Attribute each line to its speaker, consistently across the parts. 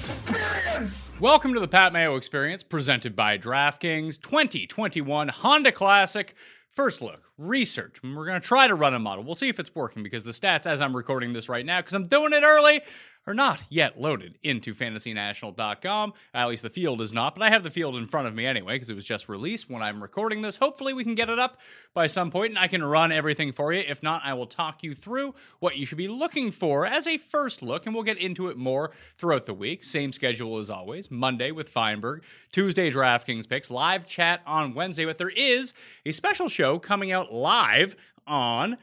Speaker 1: Experience.
Speaker 2: Welcome to the Pat Mayo Experience, presented by DraftKings 2021 Honda Classic. First look, research. And we're going to try to run a model. We'll see if it's working because the stats, as I'm recording this right now, because I'm doing it early, are not yet loaded into fantasynational.com. At least the field is not, but I have the field in front of me anyway because it was just released when I'm recording this. Hopefully, we can get it up by some point and I can run everything for you. If not, I will talk you through what you should be looking for as a first look, and we'll get into it more throughout the week. Same schedule as always Monday with Fienberg, Tuesday, DraftKings picks, live chat on Wednesday, but there is a special show coming out live on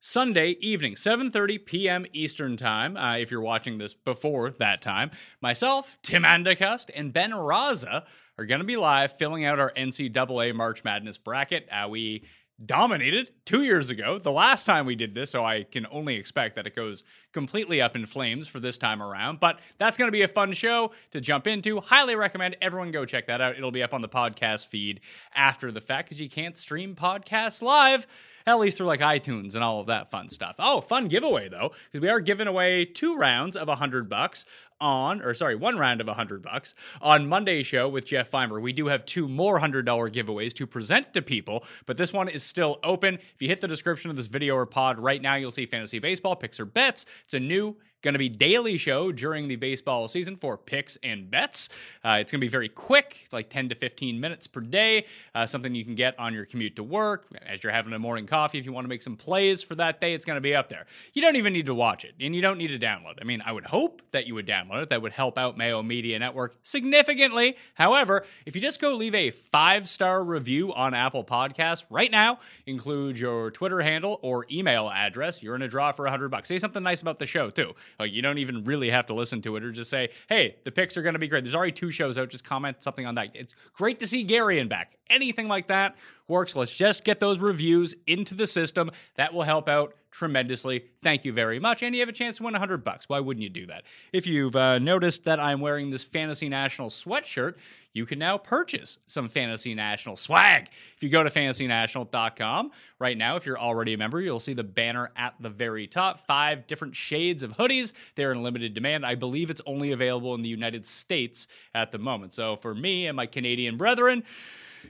Speaker 2: Sunday evening, 7:30 p.m. Eastern Time. Uh, if you're watching this before that time, myself, Tim Andacust, and Ben Raza are going to be live filling out our NCAA March Madness bracket. Uh, we dominated two years ago, the last time we did this, so I can only expect that it goes completely up in flames for this time around. But that's going to be a fun show to jump into. Highly recommend everyone go check that out. It'll be up on the podcast feed after the fact because you can't stream podcasts live at least through like iTunes and all of that fun stuff. Oh, fun giveaway though, because we are giving away two rounds of a hundred bucks on, or sorry, one round of a hundred bucks on Monday's show with Geoff Fienberg. We do have two more hundred dollar giveaways to present to people, but this one is still open. If you hit the description of this video or pod right now, you'll see fantasy baseball picks or bets. It's a new Going to be daily show during the baseball season for picks and bets. Uh, it's going to be very quick, like 10 to 15 minutes per day. Uh, something you can get on your commute to work as you're having a morning coffee. If you want to make some plays for that day, it's going to be up there. You don't even need to watch it, and you don't need to download. I mean, I would hope that you would download it. That would help out Mayo Media Network significantly. However, if you just go leave a five star review on Apple Podcasts right now, include your Twitter handle or email address, you're in a draw for 100 bucks. Say something nice about the show too. Like you don't even really have to listen to it or just say, hey, the picks are going to be great. There's already two shows out. Just comment something on that. It's great to see Gary in back. Anything like that works. Let's just get those reviews into the system. That will help out tremendously. Thank you very much. And you have a chance to win 100 bucks. Why wouldn't you do that? If you've uh, noticed that I'm wearing this Fantasy National sweatshirt, you can now purchase some Fantasy National swag. If you go to fantasynational.com right now, if you're already a member, you'll see the banner at the very top. Five different shades of hoodies. They're in limited demand. I believe it's only available in the United States at the moment. So for me and my Canadian brethren,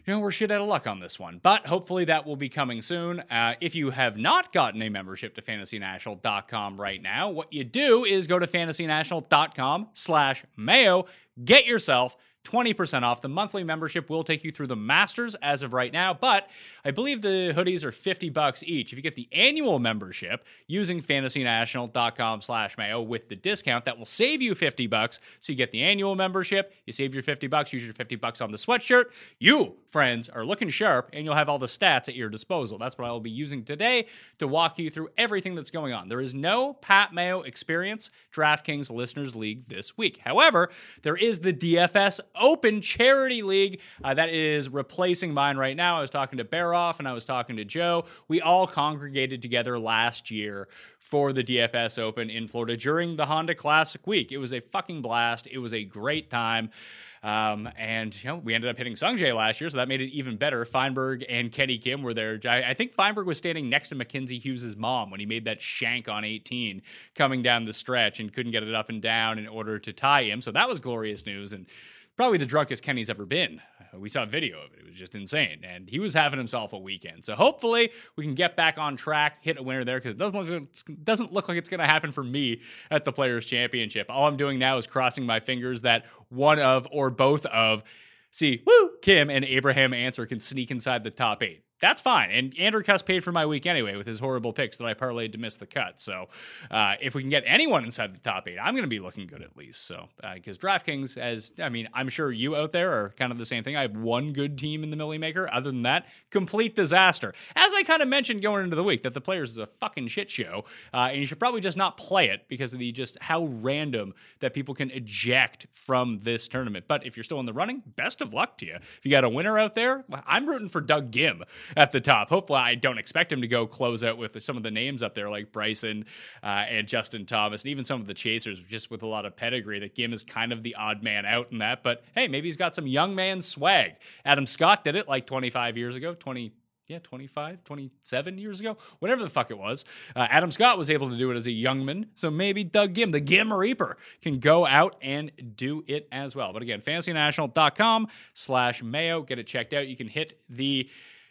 Speaker 2: you know, we're shit out of luck on this one. But hopefully that will be coming soon. Uh, if you have not gotten a membership to fantasynational.com right now, what you do is go to fantasynational.com slash mayo, get yourself 20% off. The monthly membership will take you through the Masters as of right now, but I believe the hoodies are 50 bucks each. If you get the annual membership using fantasynational.com slash mayo with the discount, that will save you 50 bucks. So you get the annual membership, you save your 50 bucks, use your 50 bucks on the sweatshirt. You, friends, are looking sharp and you'll have all the stats at your disposal. That's what I will be using today to walk you through everything that's going on. There is no Pat Mayo experience DraftKings Listeners League this week. However, there is the DFS Open Charity League uh, that is replacing mine right now. I was talking to Baroff and I was talking to Joe. We all congregated together last year for the DFS Open in Florida during the Honda Classic week. It was a fucking blast. It was a great time. Um, and you know, we ended up hitting Sungjae last year, so that made it even better. Fienberg and Kenny Kim were there. I, I think Fienberg was standing next to Mackenzie Hughes' mom when he made that shank on 18 coming down the stretch and couldn't get it up and down in order to tie him. So that was glorious news. And probably the drunkest Kenny's ever been. We saw a video of it. It was just insane. And he was having himself a weekend. So hopefully we can get back on track, hit a winner there, because it doesn't look, doesn't look like it's going to happen for me at the Players' Championship. All I'm doing now is crossing my fingers that one of or both of, Si Woo Kim and Abraham Ancer can sneak inside the top eight that's fine. And Andrew Cuss paid for my week anyway with his horrible picks that I parlayed to miss the cut. So uh, if we can get anyone inside the top eight, I'm going to be looking good at least. So because uh, DraftKings, as I mean, I'm sure you out there are kind of the same thing. I have one good team in the Milly Maker. Other than that, complete disaster. As I kind of mentioned going into the week, that the players is a fucking shit show, uh, and you should probably just not play it because of the just how random that people can eject from this tournament. But if you're still in the running, best of luck to you. If you got a winner out there, I'm rooting for Doug Ghim at the top. Hopefully, I don't expect him to go close out with some of the names up there like Bryson uh, and Justin Thomas, and even some of the chasers just with a lot of pedigree. That Ghim is kind of the odd man out in that. But hey, maybe he's got some young man swag. Adam Scott did it like 25 years ago, 20 yeah, 25, 27 years ago, whatever the fuck it was. Uh, Adam Scott was able to do it as a young man. So maybe Doug Ghim the Ghim Reaper, can go out and do it as well. But again, fantasynational.com slash mayo. Get it checked out. You can hit the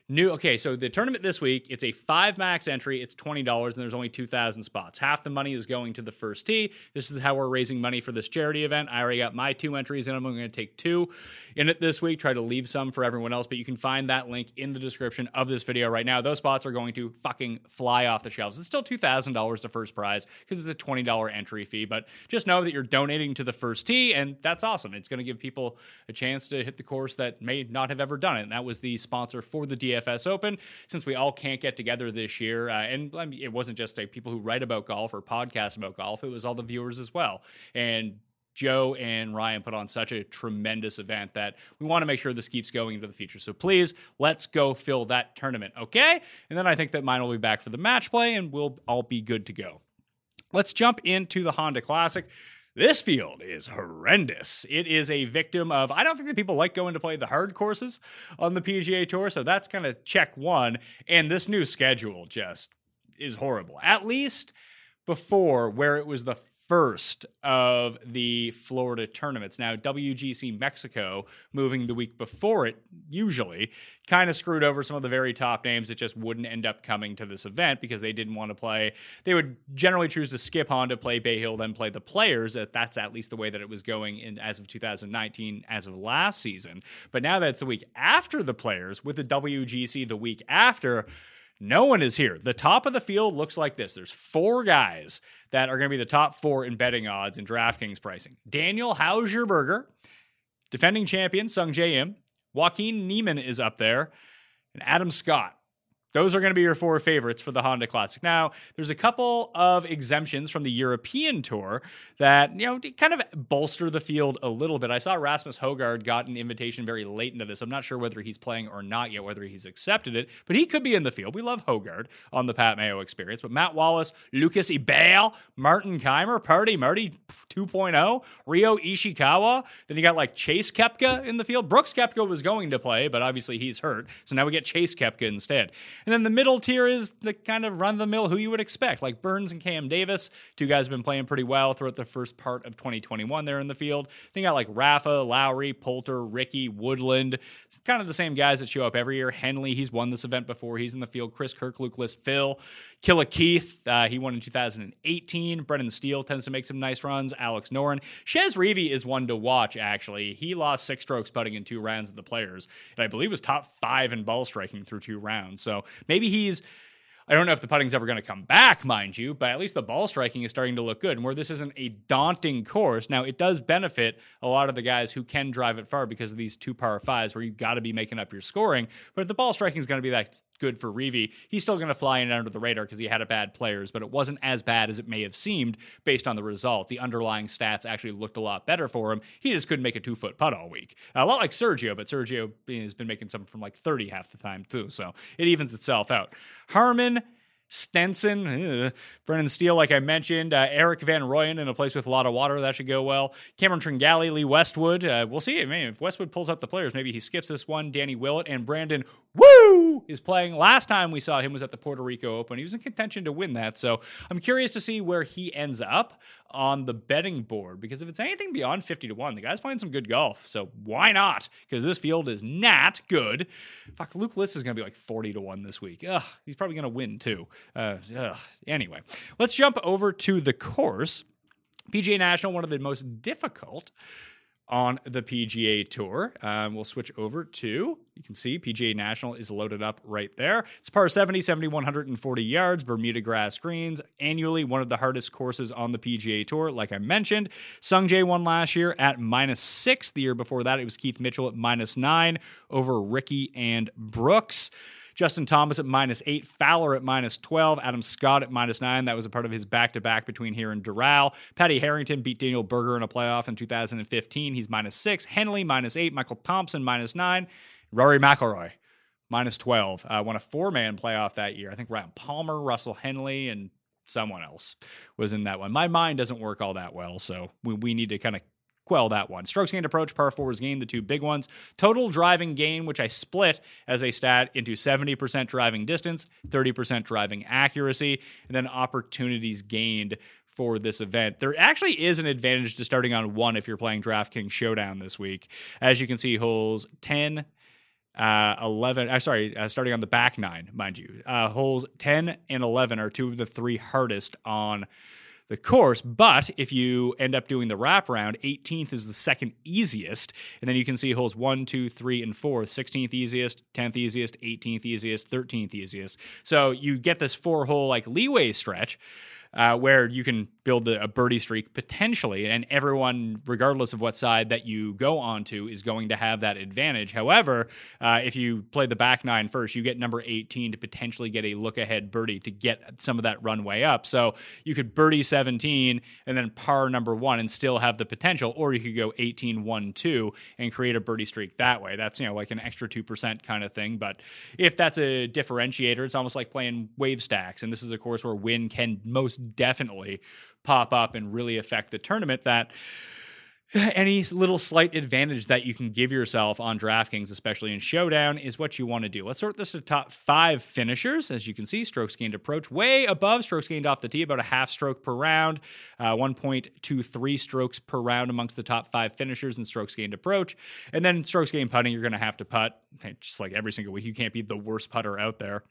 Speaker 2: New okay, so the tournament this week, it's a five max entry. It's twenty dollars, and there's only two thousand spots. Half the money is going to the first tee. This is how we're raising money for this charity event. I already got my two entries in. I'm going to take two in it this week. Try to leave some for everyone else, but you can find that link in the description of this video right now. Those spots are going to fucking fly off the shelves. It's still two thousand dollars to first prize because it's a twenty dollar entry fee. But just know that you're donating to the first tee, and that's awesome. It's going to give people a chance to hit the course that may not have ever done it. And that was the sponsor for the DFS Open. Since we all can't get together this year, uh, and I mean, it wasn't just people who write about golf or podcast about golf; it was all the viewers as well. And Joe and Ryan put on such a tremendous event that we want to make sure this keeps going into the future. So please, let's go fill that tournament, okay? And then I think that mine will be back for the match play and we'll all be good to go. Let's jump into the Honda Classic. This field is horrendous. It is a victim of, I don't think that people like going to play the hard courses on the PGA Tour. So that's kind of check one. And this new schedule just is horrible. At least before, where it was the first of the Florida tournaments. Now, WGC Mexico moving the week before it, usually, kind of screwed over some of the very top names that just wouldn't end up coming to this event because they didn't want to play. They would generally choose to skip on to play Bay Hill, then play the players. That's at least the way that it was going in as of 2019, as of last season. But now that's the week after the players, with the WGC the week after no one is here. The top of the field looks like this. There's four guys that are going to be the top four in betting odds and DraftKings pricing. Daniel Hauscherberger, defending champion Sungjae Im. Joaquin Niemann is up there. And Adam Scott, those are going to be your four favorites for the Honda Classic. Now, there's a couple of exemptions from the European Tour that, you know, kind of bolster the field a little bit. I saw Rasmus Hojgaard got an invitation very late into this. I'm not sure whether he's playing or not yet, whether he's accepted it, but he could be in the field. We love Hojgaard on the Pat Mayo experience. But Matt Wallace, Lucas Herbert, Martin Kaymer, Party Marty 2.0, Ryo Ishikawa. Then you got like Chase Koepka in the field. Brooks Koepka was going to play, but obviously he's hurt. So now we get Chase Koepka instead. And then the middle tier is the kind of run the mill who you would expect, like Burns and Cam Davis. Two guys have been playing pretty well throughout the first part of 2021 there in the field. Then you got like Rafa, Lowry, Poulter, Rickie, Woodland. It's kind of the same guys that show up every year. Henley, he's won this event before. He's in the field. Chris Kirk, List, Phil. Killa Keith, uh, he won in 2018. Brendan Steele tends to make some nice runs. Alex Noren. Chez Reavie is one to watch, actually. He lost six strokes putting in two rounds of the players, and I believe was top five in ball striking through two rounds. So maybe he's I don't know if the putting's ever going to come back, mind you, but at least the ball striking is starting to look good. And where this isn't a daunting course, now it does benefit a lot of the guys who can drive it far because of these two power fives where you've got to be making up your scoring. But if the ball striking is going to be that good for Reavie, he's still going to fly in under the radar because he had a bad players, but it wasn't as bad as it may have seemed based on the result. The underlying stats actually looked a lot better for him. He just couldn't make a two foot putt all week. A lot like Sergio, but Sergio has been making some from like 30 half the time too. So it evens itself out. Harman. Stenson, ugh. Brendan Steele, like I mentioned, uh, Erik van Rooyen in a place with a lot of water. That should go well. Cameron Tringali, Lee Westwood. Uh, we'll see. If Westwood pulls out the players, maybe he skips this one. Danny Willett and Brandon Wu is playing. Last time we saw him was at the Puerto Rico Open. He was in contention to win that. So I'm curious to see where he ends up on the betting board because if it's anything beyond 50 to 1, the guy's playing some good golf. So why not? Because this field is not good. Fuck, Luke List is going to be like 40 to 1 this week. Ugh, he's probably going to win too. Uh. Anyway, let's jump over to the course. PGA National, one of the most difficult on the PGA Tour. Um, we'll switch over to, you can see PGA National is loaded up right there. It's par 70, 7,140 yards, Bermuda grass greens, annually one of the hardest courses on the PGA Tour, like I mentioned. Sung Jae won last year at minus six. The year before that, it was Keith Mitchell at minus nine over Rickie and Brooks. Justin Thomas at minus eight, Fowler at minus 12, Adam Scott at minus nine. That was a part of his back to back between here and Doral. Paddy Harrington beat Daniel Berger in a playoff in 2015. He's minus six. Henley minus eight. Michael Thompson minus nine. Rory McIlroy minus 12. Uh, won a four man playoff that year. I think Ryan Palmer, Russell Henley, and someone else was in that one. My mind doesn't work all that well, so we, we need to kind of quell that one. Strokes gained approach, par fours gained, the two big ones. Total driving gain, which I split as a stat into 70% driving distance, 30% driving accuracy, and then opportunities gained for this event. There actually is an advantage to starting on one if you're playing DraftKings Showdown this week. As you can see, holes 10, uh, 11, uh, sorry, uh, starting on the back nine, mind you. Uh, holes 10 and 11 are two of the three hardest on the course. But if you end up doing the wraparound, 18th is the second easiest. And then you can see holes 1, 2, 3, and 4. 16th easiest, 10th easiest, 18th easiest, 13th easiest. So you get this four hole like leeway stretch. Uh, where you can build a, a birdie streak potentially, and everyone, regardless of what side that you go onto, is going to have that advantage. However, uh, if you play the back nine first, you get number 18 to potentially get a look ahead birdie to get some of that runway up. So you could birdie 17 and then par number one and still have the potential, or you could go 18 1 2 and create a birdie streak that way. That's, you know, like an extra 2% kind of thing. But if that's a differentiator, it's almost like playing wave stacks. And this is a course where win can most definitely pop up and really affect the tournament that any little slight advantage that you can give yourself on DraftKings, especially in Showdown, is what you want to do. Let's sort this to top five finishers. As you can see, strokes gained approach way above strokes gained off the tee, about a half stroke per round, uh, 1.23 strokes per round amongst the top five finishers in strokes gained approach. And then strokes gained putting, you're going to have to putt, just like every single week. You can't be the worst putter out there.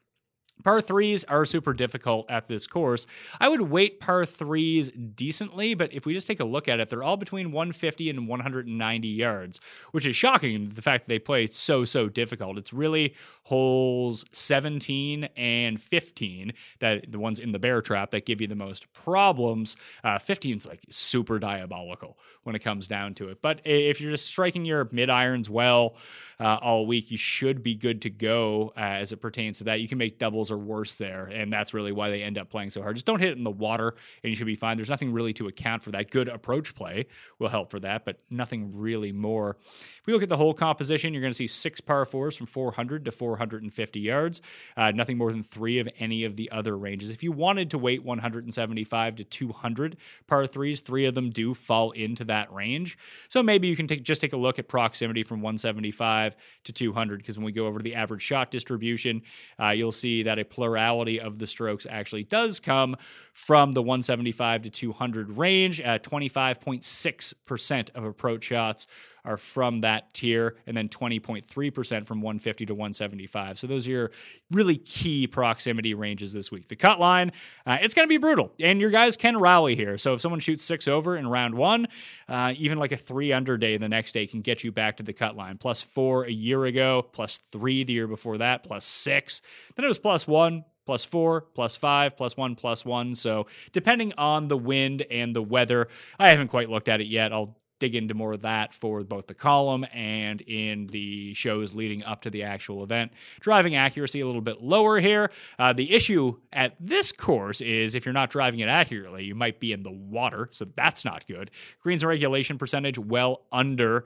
Speaker 2: Par threes are super difficult at this course. I would weight par threes decently, but if we just take a look at it, they're all between 150 and 190 yards, which is shocking. The fact that they play so, so difficult. It's really holes 17 and 15 that the ones in the bear trap that give you the most problems. Uh, 15 is like super diabolical when it comes down to it. But if you're just striking your mid irons well uh, all week, you should be good to go uh, as it pertains to that. You can make doubles are worse there, and that's really why they end up playing so hard. Just don't hit it in the water, and you should be fine. There's nothing really to account for that. Good approach play will help for that, but nothing really more. If we look at the whole composition, you're going to see six par fours from 400 to 450 yards, uh, nothing more than three of any of the other ranges. If you wanted to wait 175 to 200 par threes, three of them do fall into that range. So maybe you can take, just take a look at proximity from 175 to 200 because when we go over to the average shot distribution, uh, you'll see that a plurality of the strokes actually does come from the 175 to 200 range. Uh, 25.6% of approach shots are from that tier, and then 20.3% from 150 to 175. So those are your really key proximity ranges this week. The cut line, uh, it's going to be brutal, and your guys can rally here. So if someone shoots six over in round one, uh, even like a three under day the next day can get you back to the cut line. Plus four a year ago, plus three the year before that, plus six. Then it was plus one, plus four, plus five, plus one, plus one. So depending on the wind and the weather, I haven't quite looked at it yet. I'll dig into more of that for both the column and in the shows leading up to the actual event. Driving accuracy a little bit lower here. Uh, the issue at this course is if you're not driving it accurately, you might be in the water, so that's not good. Greens and regulation percentage well under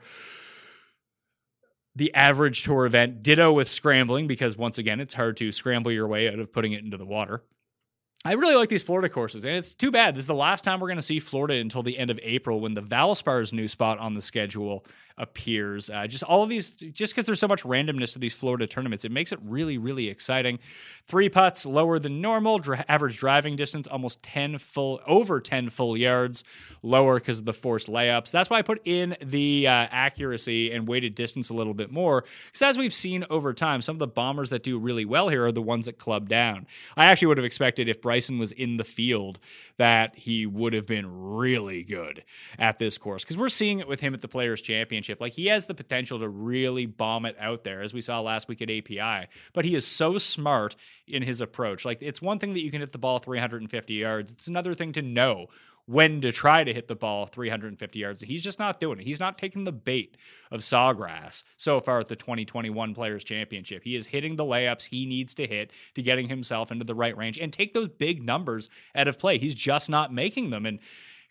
Speaker 2: the average tour event. Ditto with scrambling because once again, it's hard to scramble your way out of putting it into the water. I really like these Florida courses, and it's too bad. This is the last time we're going to see Florida until the end of April when the Valspar's new spot on the schedule appears. Uh, just all of these, just because there's so much randomness to these Florida tournaments, it makes it really, really exciting. Three putts lower than normal, dr- average driving distance almost 10 full, over 10 full yards lower because of the forced layups. That's why I put in the uh, accuracy and weighted distance a little bit more. Because as we've seen over time, some of the bombers that do really well here are the ones that club down. I actually would have expected if Bryson was in the field that he would have been really good at this course because we're seeing it with him at the Players Championship. Like he has the potential to really bomb it out there, as we saw last week at API. But he is so smart in his approach. Like it's one thing that you can hit the ball 350 yards. It's another thing to know when to try to hit the ball 350 yards. He's just not doing it. He's not taking the bait of Sawgrass so far at the 2021 Players Championship. He is hitting the layups he needs to hit to getting himself into the right range and take those big numbers out of play. He's just not making them. And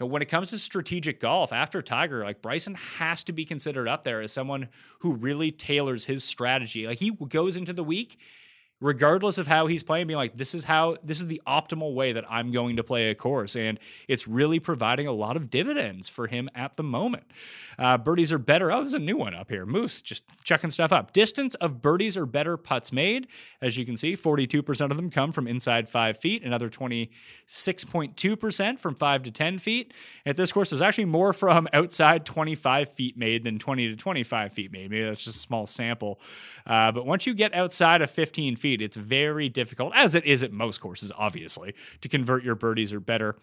Speaker 2: when it comes to strategic golf after Tiger, like Bryson has to be considered up there as someone who really tailors his strategy. Like he goes into the week regardless of how he's playing, being like, this is how this is the optimal way that I'm going to play a course. And it's really providing a lot of dividends for him at the moment. Uh, birdies are better. Oh, there's a new one up here. Moose just checking stuff up. Distance of birdies or better putts made. As you can see, 42% of them come from inside five feet, another 26.2% from five to 10 feet. At this course, there's actually more from outside 25 feet made than 20 to 25 feet made. Maybe that's just a small sample. Uh, but once you get outside of 15 feet, feet, it's very difficult, as it is at most courses, obviously, to convert your birdies or better.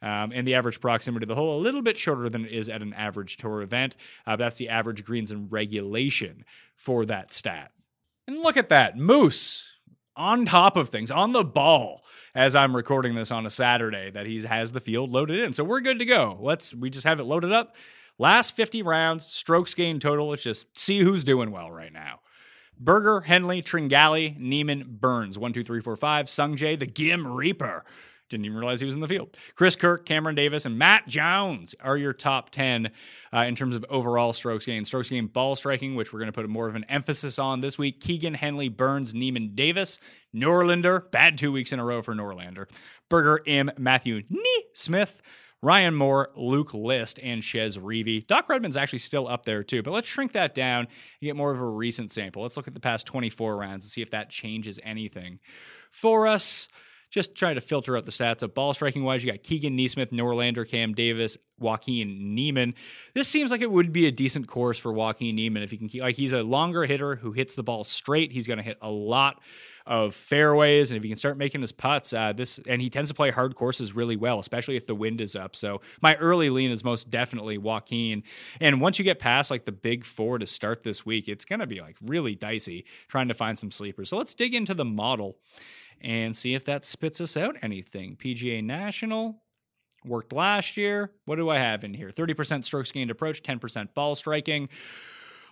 Speaker 2: Um, and the average proximity to the hole a little bit shorter than it is at an average tour event. Uh, that's the average greens and regulation for that stat. And look at that, Moose on top of things, on the ball, as I'm recording this on a Saturday, that he has the field loaded in. So we're good to go. Let's we just have it loaded up. Last 50 rounds, strokes gained total. Let's just see who's doing well right now. Berger, Henley, Tringali, Niemann, Burns. One, two, three, four, five. Sungjae, the Ghim Reaper. Didn't even realize he was in the field. Chris Kirk, Cameron Davis, and Matt Jones are your top 10 uh, in terms of overall strokes gained. Strokes gained ball striking, which we're going to put more of an emphasis on this week. Keegan, Henley, Burns, Niemann, Davis. Norlander, bad two weeks in a row for Norlander. Berger, M, Matthew, Nee, Smith. Ryan Moore, Luke List, and Chez Reavie. Doc Redman's actually still up there too, but let's shrink that down and get more of a recent sample. Let's look at the past 24 rounds and see if that changes anything for us. Just try to filter out the stats of ball striking wise. You got Keegan NeSmith, Norlander, Cam Davis, Joaquin Niemann. This seems like it would be a decent course for Joaquin Niemann if he can keep like he's a longer hitter who hits the ball straight. He's going to hit a lot of fairways, and if he can start making his putts, uh, this and he tends to play hard courses really well, especially if the wind is up. So my early lean is most definitely Joaquin. And once you get past like the big four to start this week, it's going to be like really dicey trying to find some sleepers. So let's dig into the model and see if that spits us out anything. PGA National worked last year. What do I have in here? 30% strokes gained approach, 10% ball striking.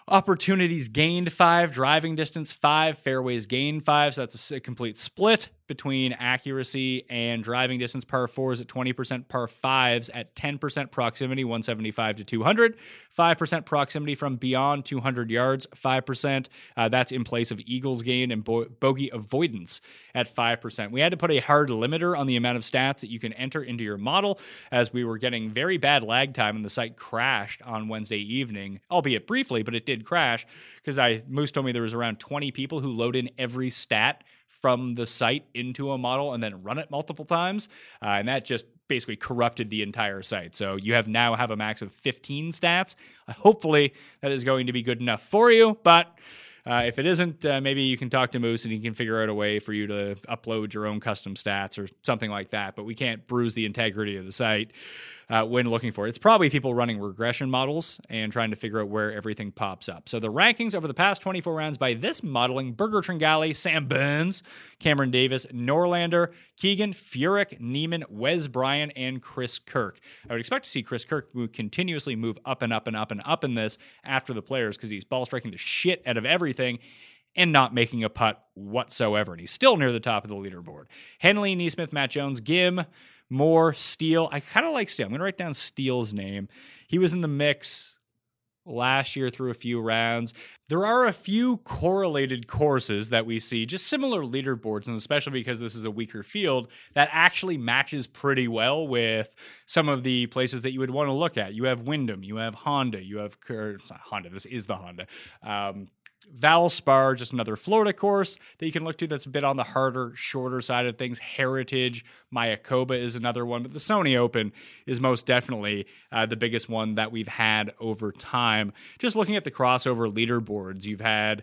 Speaker 2: Opportunities gained five, driving distance five, fairways gained five. So that's a complete split. Between accuracy and driving distance par fours at 20%, par fives at 10% proximity, 175 to 200, 5% proximity from beyond 200 yards, 5%. Uh, that's in place of Eagles gain and bo- bogey avoidance at 5%. We had to put a hard limiter on the amount of stats that you can enter into your model as we were getting very bad lag time and the site crashed on Wednesday evening, albeit briefly, but it did crash because I Moose told me there was around 20 people who load in every stat from the site into a model and then run it multiple times. Uh, and that just basically corrupted the entire site. So you have now have a max of 15 stats. Uh, hopefully that is going to be good enough for you, but uh, if it isn't, uh, maybe you can talk to Moose and he can figure out a way for you to upload your own custom stats or something like that. But we can't bruise the integrity of the site uh, when looking for it. It's probably people running regression models and trying to figure out where everything pops up. So the rankings over the past 24 rounds by this modeling Berger Tringali, Sam Burns, Cameron Davis, Norlander, Keegan, Furyk, Niemann, Wes Bryan, and Chris Kirk. I would expect to see Chris Kirk move, continuously move up and up and up and up in this after the players because he's ball striking the shit out of everything and not making a putt whatsoever. And he's still near the top of the leaderboard. Henley, NeSmith, Matt Jones, Ghim, Moore, Steele. I kind of like Steele. I'm going to write down Steele's name. He was in the mix last year through a few rounds. There are a few correlated courses that we see, just similar leaderboards, and especially because this is a weaker field, that actually matches pretty well with some of the places that you would want to look at. You have Wyndham, you have Honda, you have Honda. This is the Honda. Um, Valspar, just another Florida course that you can look to that's a bit on the harder, shorter side of things. Heritage, Mayakoba is another one, but the Sony Open is most definitely uh, the biggest one that we've had over time. Just looking at the crossover leaderboards, you've had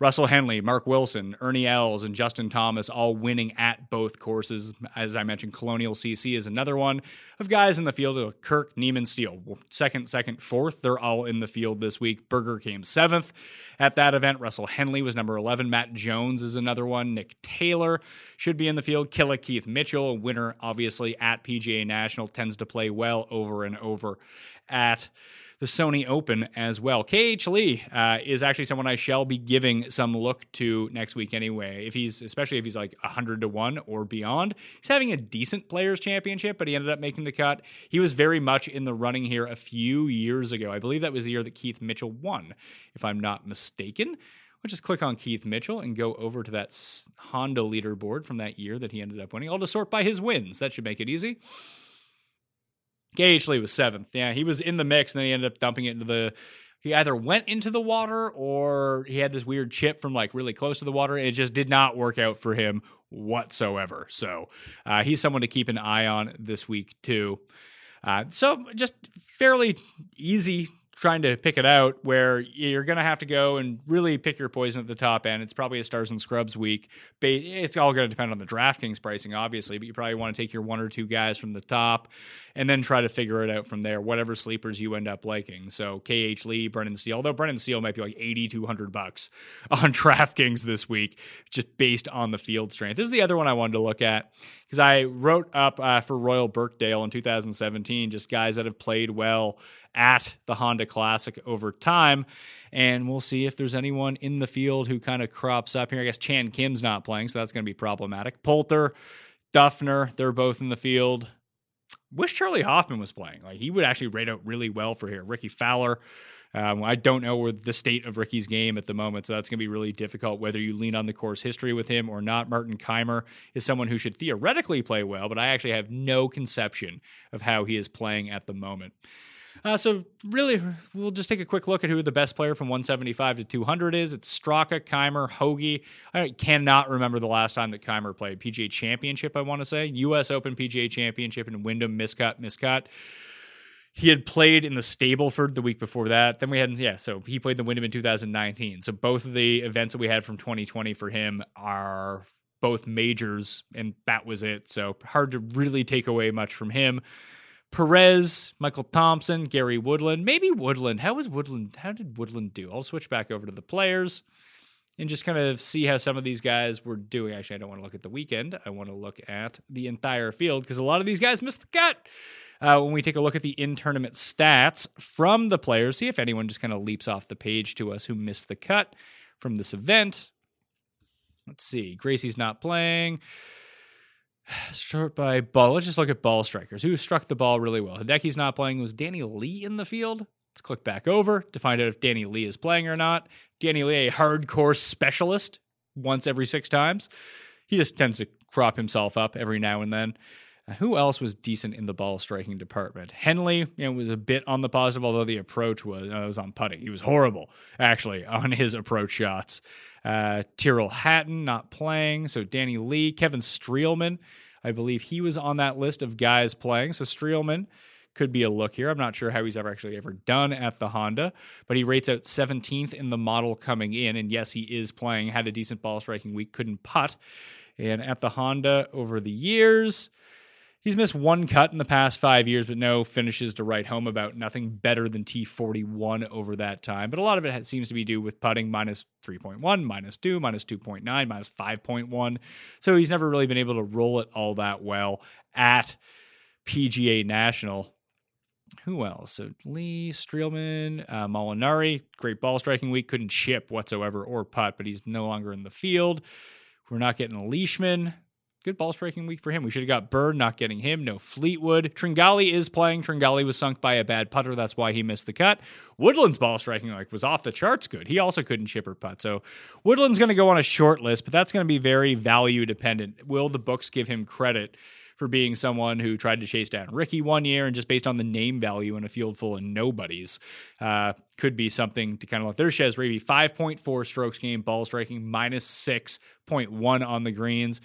Speaker 2: Russell Henley, Mark Wilson, Ernie Els, and Justin Thomas all winning at both courses. As I mentioned, Colonial CC is another one of guys in the field. Kirk, Niemann, Steele, second, second, fourth. They're all in the field this week. Berger came seventh at that event. Russell Henley was number 11. Matt Jones is another one. Nick Taylor should be in the field. Killa Keith Mitchell, a winner, obviously, at PGA National, tends to play well over and over at the Sony Open as well. KH Lee uh, is actually someone I shall be giving some look to next week anyway. If he's, especially if he's like 100 to 1 or beyond, he's having a decent Players Championship, but he ended up making the cut. He was very much in the running here a few years ago. I believe that was the year that Keith Mitchell won, if I'm not mistaken. We'll just click on Keith Mitchell and go over to that Honda leaderboard from that year that he ended up winning. I'll just sort by his wins. That should make it easy. KH Lee was seventh. Yeah, he was in the mix, and then he ended up dumping it into the. He either went into the water or he had this weird chip from like really close to the water, and it just did not work out for him whatsoever. So uh, he's someone to keep an eye on this week too. Uh, so just fairly easy trying to pick it out where you're going to have to go and really pick your poison at the top end. It's probably a stars and scrubs week. It's all going to depend on the DraftKings pricing, obviously, but you probably want to take your one or two guys from the top and then try to figure it out from there, whatever sleepers you end up liking. So KH Lee, Brendan Steele, although Brendan Steele might be like 8,200 bucks on DraftKings this week, just based on the field strength. This is the other one I wanted to look at because I wrote up uh, for Royal Birkdale in 2017, just guys that have played well at the Honda Classic over time. And we'll see if there's anyone in the field who kind of crops up here. I guess Chan Kim's not playing, so that's going to be problematic. Poulter, Dufner, they're both in the field. Wish Charley Hoffman was playing. Like he would actually rate out really well for here. Rickie Fowler. Um, I don't know where the state of Rickie's game at the moment, so that's going to be really difficult whether you lean on the course history with him or not. Martin Kaymer is someone who should theoretically play well, but I actually have no conception of how he is playing at the moment. Uh, so really, we'll just take a quick look at who the best player from 175 to 200 is. It's Straka, Kaymer, Hoge. I cannot remember the last time that Kaymer played PGA Championship. I want to say U.S. Open PGA Championship and Wyndham miscut miscut. He had played in the Stableford the week before that. Then we had yeah, so he played the Wyndham in 2019. So both of the events that we had from 2020 for him are both majors, and that was it. So hard to really take away much from him. Perez, Michael Thompson, Gary Woodland, maybe Woodland. How was Woodland? How did Woodland do? I'll switch back over to the players and just kind of see how some of these guys were doing. Actually, I don't want to look at the weekend. I want to look at the entire field because a lot of these guys missed the cut. Uh, when we take a look at the in tournament stats from the players, see if anyone just kind of leaps off the page to us who missed the cut from this event. Let's see. Gracie's not playing. Start by ball. Let's just look at ball strikers. Who struck the ball really well? Hideki's not playing. Was Danny Lee in the field? Let's click back over to find out if Danny Lee is playing or not. Danny Lee, a hardcore specialist, once every six times. He just tends to crop himself up every now and then. Who else was decent in the ball striking department? Henley you know, was a bit on the positive, although the approach was uh, was on putting. He was horrible, actually, on his approach shots. Uh, Tyrrell Hatton not playing, so Danny Lee, Kevin Streelman, I believe he was on that list of guys playing. So Streelman could be a look here. I'm not sure how he's ever actually ever done at the Honda, but he rates out 17th in the model coming in. And yes, he is playing, had a decent ball striking week, couldn't putt. And at the Honda over the years, He's missed one cut in the past five years, but no finishes to write home about. Nothing better than T41 over that time. But a lot of it seems to be due with putting minus 3.1, minus 2, minus 2.9, minus 5.1. So he's never really been able to roll it all that well at PGA National. Who else? So Lee, Streelman, uh, Molinari, great ball striking week, couldn't chip whatsoever or putt, but he's no longer in the field. We're not getting Leishman. Good ball striking week for him. We should have got Bird, not getting him. No Fleetwood. Tringali is playing. Tringali was sunk by a bad putter. That's why he missed the cut. Woodland's ball striking like was off the charts good. He also couldn't chip or putt. So Woodland's going to go on a short list, but that's going to be very value dependent. Will the books give him credit for being someone who tried to chase down Rickie one year and just based on the name value in a field full of nobodies, uh, could be something to kind of let their Chez Reavie 5.4 strokes game, ball striking, minus 6.1 on the greens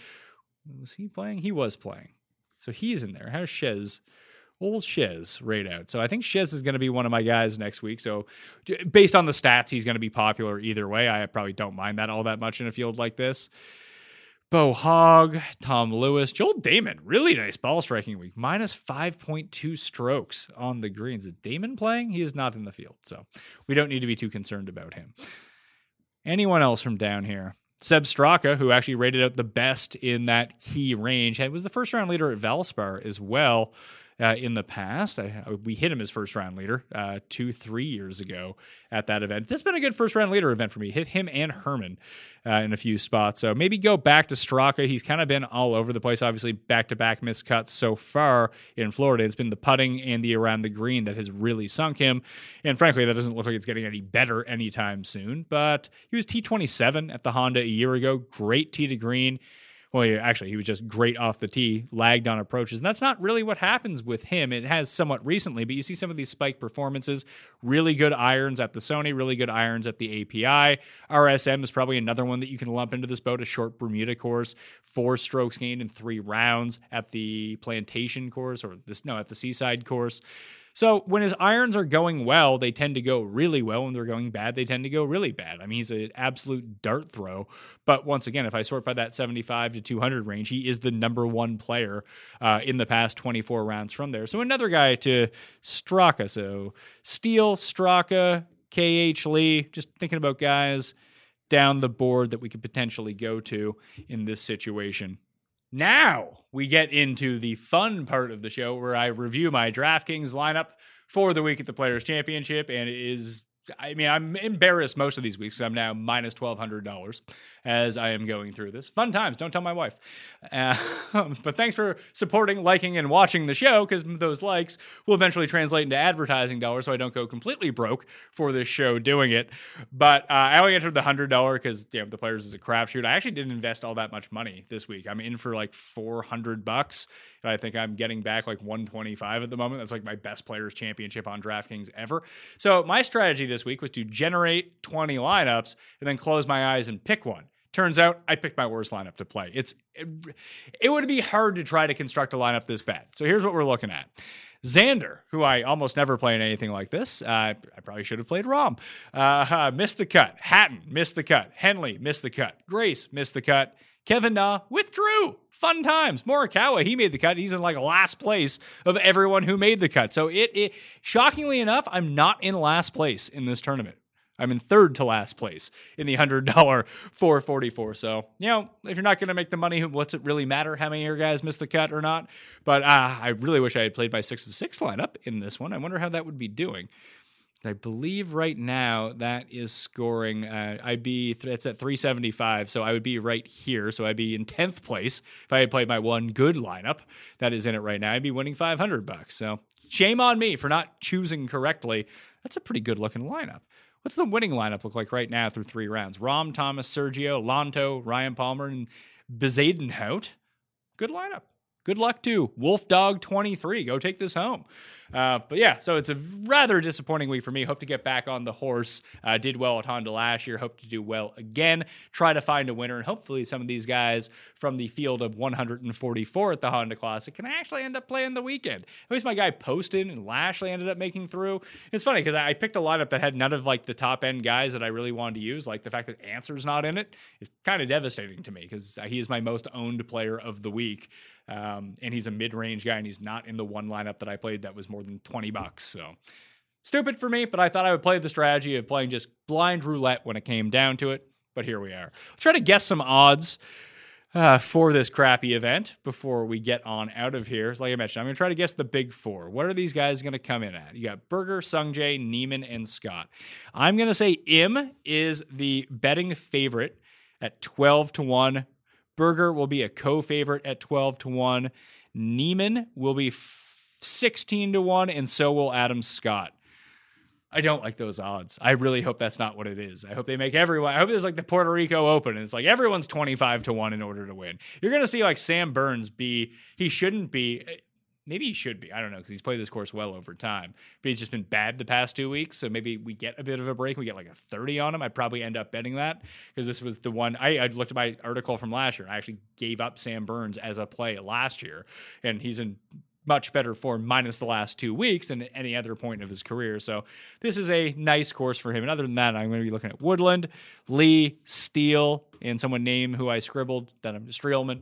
Speaker 2: was he playing? He was playing. So he's in there. How's Chez? Old Chez right out. So I think Chez is going to be one of my guys next week. So based on the stats, he's going to be popular either way. I probably don't mind that all that much in a field like this. Beau Hoge, Tom Lewis, Joel Dahmen. really nice ball striking week, minus 5.2 strokes on the greens. Is Dahmen playing? He is not in the field, so we don't need to be too concerned about him. Anyone else from down here? Sepp Straka, who actually rated out the best in that key range, was the first round leader at Valspar as well uh, in the past. I, we hit him as first round leader uh, two, three years ago at that event. This has been a good first round leader event for me. Hit him and Herman uh, in a few spots. So maybe go back to Straka. He's kind of been all over the place. Obviously, back to back miscuts so far in Florida. It's been the putting and the around the green that has really sunk him. And frankly, that doesn't look like it's getting any better anytime soon. But he was T27 at the Honda a year ago. Great tee to green. Well, actually, he was just great off the tee, lagged on approaches. And that's not really what happens with him. It has somewhat recently, but you see some of these spike performances. Really good irons at the Sony, really good irons at the API. RSM is probably another one that you can lump into this boat, a short Bermuda course, four strokes gained in three rounds at the Plantation course, or this, no, at the Seaside course. So when his irons are going well, they tend to go really well. When they're going bad, they tend to go really bad. I mean, he's an absolute dart throw. But once again, if I sort by that 75 to 200 range, he is the number one player uh, in the past 24 rounds from there. So another guy to Straka. So Steele, Straka, KH Lee, just thinking about guys down the board that we could potentially go to in this situation. Now we get into the fun part of the show where I review my DraftKings lineup for the week at the Players Championship, and it is I mean, I'm embarrassed most of these weeks. I'm now minus twelve hundred dollars as I am going through this. Fun times. Don't tell my wife. Uh, but thanks for supporting, liking, and watching the show because those likes will eventually translate into advertising dollars, so I don't go completely broke for this show doing it. But uh, I only entered the hundred dollar because you know, the players is a crapshoot. I actually didn't invest all that much money this week. I'm in for like four hundred bucks, and I think I'm getting back like one twenty five at the moment. That's like my best players championship on DraftKings ever. So my strategy this week was to generate 20 lineups and then close my eyes and pick one. Turns out I picked my worst lineup to play. It's it, it, would be hard to try to construct a lineup this bad. So here's what we're looking at. Xander, who I almost never play in anything like this, uh, I probably should have played Rahm. Uh, missed the cut. Hatton missed the cut. Henley missed the cut. Grace missed the cut. Kevin Na withdrew. Fun times. Morikawa, he made the cut. He's in like last place of everyone who made the cut. So it, it shockingly enough, I'm not in last place in this tournament. I'm in third to last place in the $100 444. So, you know, if you're not going to make the money, what's it really matter how many of your guys missed the cut or not? But uh, I really wish I had played my six of six lineup in this one. I wonder how that would be doing I believe right now that is scoring. Uh, I'd be th- it's at 375, so I would be right here. So I'd be in 10th place if I had played my one good lineup that is in it right now. I'd be winning 500 bucks. So shame on me for not choosing correctly. That's a pretty good looking lineup. What's the winning lineup look like right now through three rounds? Rahm, Thomas, Sergio, Lanto, Ryan Palmer, and Bezuidenhout. Good lineup. Good luck to Wolf Dog 23. Go take this home. Uh, but yeah, so it's a rather disappointing week for me. Hope to get back on the horse. Uh, did well at Honda last year. Hope to do well again. Try to find a winner. And hopefully, some of these guys from the field of 144 at the Honda Classic can actually end up playing the weekend. At least my guy Poston and Lashley ended up making through. It's funny because I picked a lineup that had none of like the top end guys that I really wanted to use. Like the fact that Ancer's not in it is kind of devastating to me because he is my most owned player of the week. Um, and he's a mid range guy and he's not in the one lineup that I played that was more than 20 bucks. So stupid for me, but I thought I would play the strategy of playing just blind roulette when it came down to it. But here we are. Let's try to guess some odds uh, for this crappy event before we get on out of here. So like I mentioned, I'm going to try to guess the big four. What are these guys going to come in at? You got Berger, Sungjae, Niemann, and Scott. I'm going to say Im is the betting favorite at 12 to 1. Berger will be a co favorite at 12 to 1. Niemann will be 16 to 1, and so will Adam Scott. I don't like those odds. I really hope that's not what it is. I hope they make everyone. I hope there's like the Puerto Rico Open, and it's like everyone's 25 to 1 in order to win. You're going to see like Sam Burns be, he shouldn't be. Eh, maybe he should be. I don't know because he's played this course well over time, but he's just been bad the past two weeks. So maybe we get a bit of a break. We get like a 30 on him. I'd probably end up betting that because this was the one I, I looked at my article from last year. I actually gave up Sam Burns as a play last year, and he's in much better form minus the last two weeks than any other point of his career. So this is a nice course for him. And other than that, I'm going to be looking at Woodland, Lee, Steele, and someone name who I scribbled that I'm Streelman.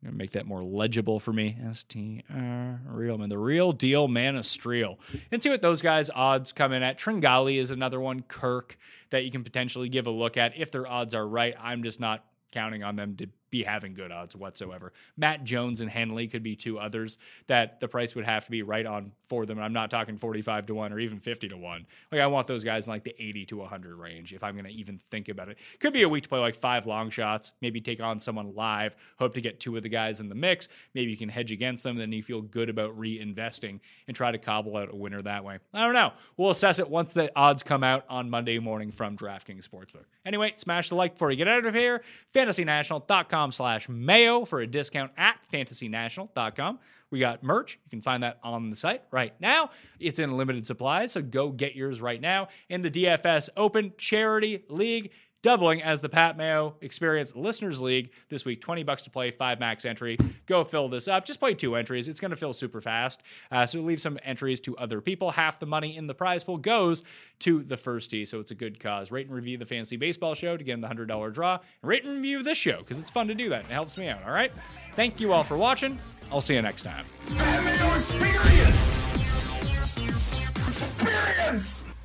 Speaker 2: I'm gonna make that more legible for me. S T R Realman, the real deal man of Streel. And see what those guys' odds come in at. Tringale is another one, Kirk, that you can potentially give a look at if their odds are right. I'm just not counting on them to be having good odds whatsoever. Matt Jones and Henley could be two others that the price would have to be right on for them. And I'm not talking 45 to 1 or even 50 to 1. Like I want those guys in like the 80 to 100 range if I'm going to even think about it. Could be a week to play like five long shots, maybe take on someone live, hope to get two of the guys in the mix. Maybe you can hedge against them, then you feel good about reinvesting and try to cobble out a winner that way. I don't know. We'll assess it once the odds come out on Monday morning from DraftKings Sportsbook. Anyway, smash the like before you get out of here. FantasyNational.com slash mayo for a discount at fantasynational.com. We got merch. You can find that on the site right now. It's in limited supply, so go get yours right now. In the DFS Open Charity League, doubling as the Pat Mayo Experience Listeners League this week. 20 bucks to play, five max entry. Go fill this up. Just play two entries. It's going to fill super fast. Uh, so leave some entries to other people. Half the money in the prize pool goes to the first tee. So it's a good cause. Rate and review the Fantasy Baseball Show to get in the $100 draw. Rate and review this show because it's fun to do that. It helps me out. All right. Thank you all for watching. I'll see you next time.
Speaker 1: Experience! Experience!